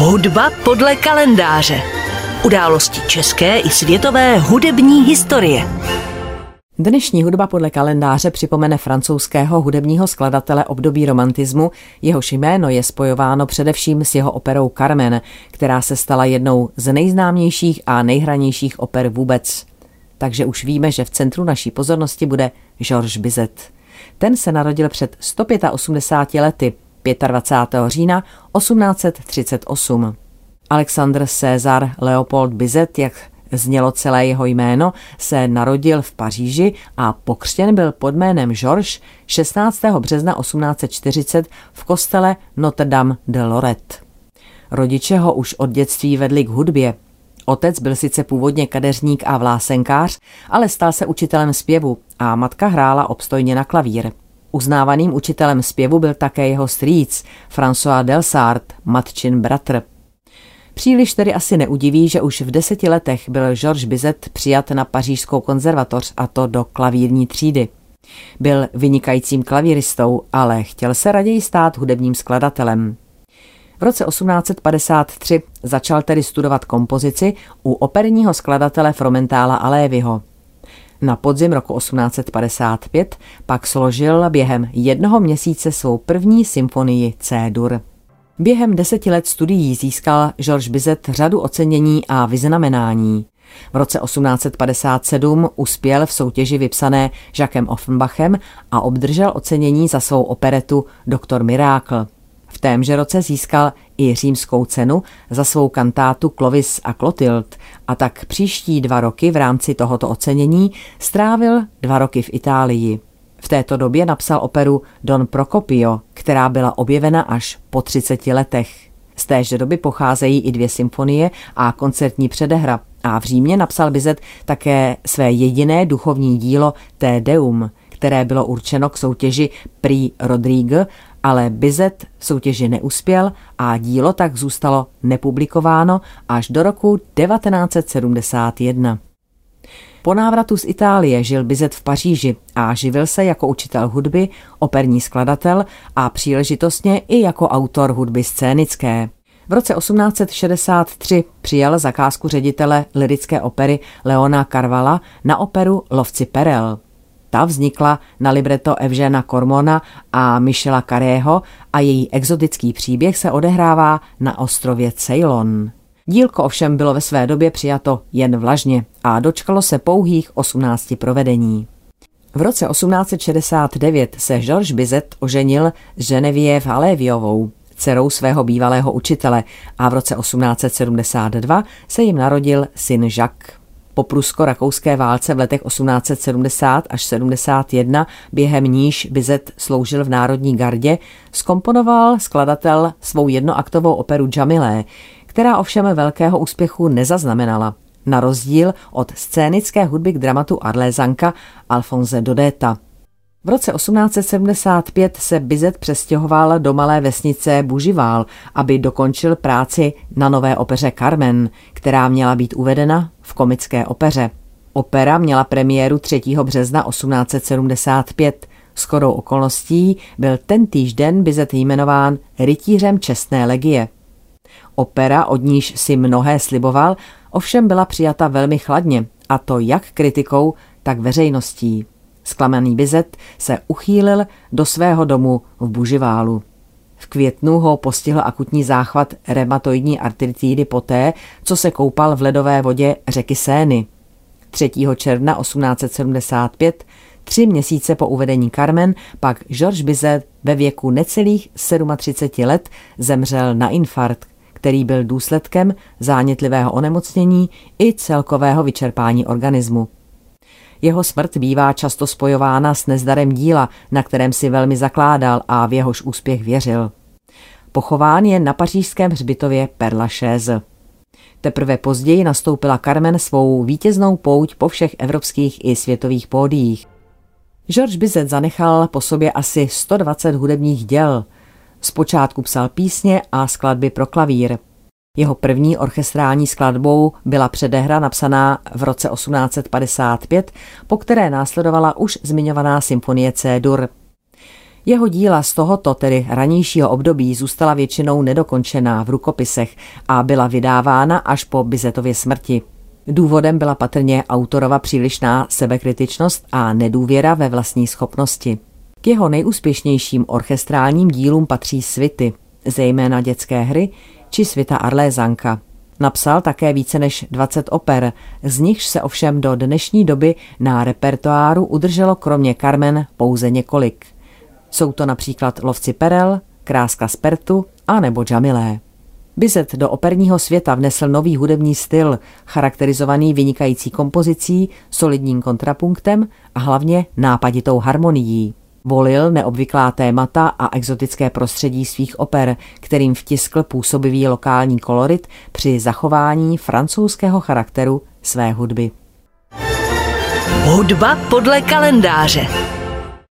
Hudba podle kalendáře. Události české i světové hudební historie. Dnešní hudba podle kalendáře připomene francouzského hudebního skladatele období romantismu, jehož jméno je spojováno především s jeho operou Carmen, která se stala jednou z nejznámějších a nejhranějších oper vůbec. Takže už víme, že v centru naší pozornosti bude Georges Bizet. Ten se narodil před 185 lety 25. října 1838. Alexandr César Leopold Bizet, jak znělo celé jeho jméno, se narodil v Paříži a pokřtěn byl pod jménem Georges 16. března 1840 v kostele Notre Dame de Lorette. Rodiče ho už od dětství vedli k hudbě. Otec byl sice původně kadeřník a vlásenkář, ale stal se učitelem zpěvu a matka hrála obstojně na klavír. Uznávaným učitelem zpěvu byl také jeho strýc, François Delsart, matčin bratr. Příliš tedy asi neudiví, že už v deseti letech byl Georges Bizet přijat na pařížskou konzervatoř a to do klavírní třídy. Byl vynikajícím klavíristou, ale chtěl se raději stát hudebním skladatelem. V roce 1853 začal tedy studovat kompozici u operního skladatele Fromentála Alévyho. Na podzim roku 1855 pak složil během jednoho měsíce svou první symfonii C-dur. Během deseti let studií získal Georges Bizet řadu ocenění a vyznamenání. V roce 1857 uspěl v soutěži vypsané Jacquem Offenbachem a obdržel ocenění za svou operetu Doktor Mirákl. V témže roce získal i římskou cenu za svou kantátu Clovis a Clotilde a tak příští dva roky v rámci tohoto ocenění strávil dva roky v Itálii. V této době napsal operu Don Procopio, která byla objevena až po 30 letech. Z téže doby pocházejí i dvě symfonie a koncertní předehra a v Římě napsal Bizet také své jediné duchovní dílo Te Deum, které bylo určeno k soutěži Prix Rodrigue, ale Bizet v soutěži neuspěl a dílo tak zůstalo nepublikováno až do roku 1971. Po návratu z Itálie žil Bizet v Paříži a živil se jako učitel hudby, operní skladatel a příležitostně i jako autor hudby scénické. V roce 1863 přijal zakázku ředitele lirické opery Leona Carvala na operu Lovci Perel. Ta vznikla na libreto Evžena Kormona a Michela Carého a její exotický příběh se odehrává na ostrově Ceylon. Dílko ovšem bylo ve své době přijato jen vlažně a dočkalo se pouhých 18 provedení. V roce 1869 se Georges Bizet oženil s Genevieve Aléviovou, dcerou svého bývalého učitele a v roce 1872 se jim narodil syn Jacques. Po prusko-rakouské válce v letech 1870 až 71, během níž Bizet sloužil v Národní gardě, skomponoval skladatel svou jednoaktovou operu Jamilé, která ovšem velkého úspěchu nezaznamenala, na rozdíl od scénické hudby k dramatu Arlézanka Alfonse Dodéta. V roce 1875 se Bizet přestěhoval do malé vesnice Buživál, aby dokončil práci na nové opeře Carmen, která měla být uvedena v komické opeře. Opera měla premiéru 3. března 1875. Skorou okolností byl ten den Bizet jmenován rytířem čestné legie. Opera, od níž si mnohé sliboval, ovšem byla přijata velmi chladně, a to jak kritikou, tak veřejností. Zklamaný Bizet se uchýlil do svého domu v Buživálu. V květnu ho postihl akutní záchvat reumatoidní artritidy poté, co se koupal v ledové vodě řeky Sény. 3. června 1875, tři měsíce po uvedení Carmen, pak Georges Bizet ve věku necelých 37 let zemřel na infarkt, který byl důsledkem zánětlivého onemocnění i celkového vyčerpání organismu. Jeho smrt bývá často spojována s nezdarem díla, na kterém si velmi zakládal a v jehož úspěch věřil. Pochován je na pařížském hřbitově Père Lachaise. Teprve později nastoupila Carmen svou vítěznou pouť po všech evropských i světových pódiích. Georges Bizet zanechal po sobě asi 120 hudebních děl – Zpočátku psal písně a skladby pro klavír. Jeho první orchestrální skladbou byla předehra napsaná v roce 1855, po které následovala už zmiňovaná symfonie C-dur. Jeho díla z tohoto, tedy ranějšího období, zůstala většinou nedokončená v rukopisech a byla vydávána až po Bizetově smrti. Důvodem byla patrně autorova přílišná sebekritičnost a nedůvěra ve vlastní schopnosti. K jeho nejúspěšnějším orchestrálním dílům patří svity, zejména dětské hry či svita Arlézanka. Napsal také více než 20 oper, z nichž se ovšem do dnešní doby na repertoáru udrželo kromě Carmen pouze několik. Jsou to například Lovci Perel, Kráska z Pertu a nebo Jamilé. Bizet do operního světa vnesl nový hudební styl, charakterizovaný vynikající kompozicí, solidním kontrapunktem a hlavně nápaditou harmonií. Volil neobvyklá témata a exotické prostředí svých oper, kterým vtiskl působivý lokální kolorit při zachování francouzského charakteru své hudby. Hudba podle kalendáře.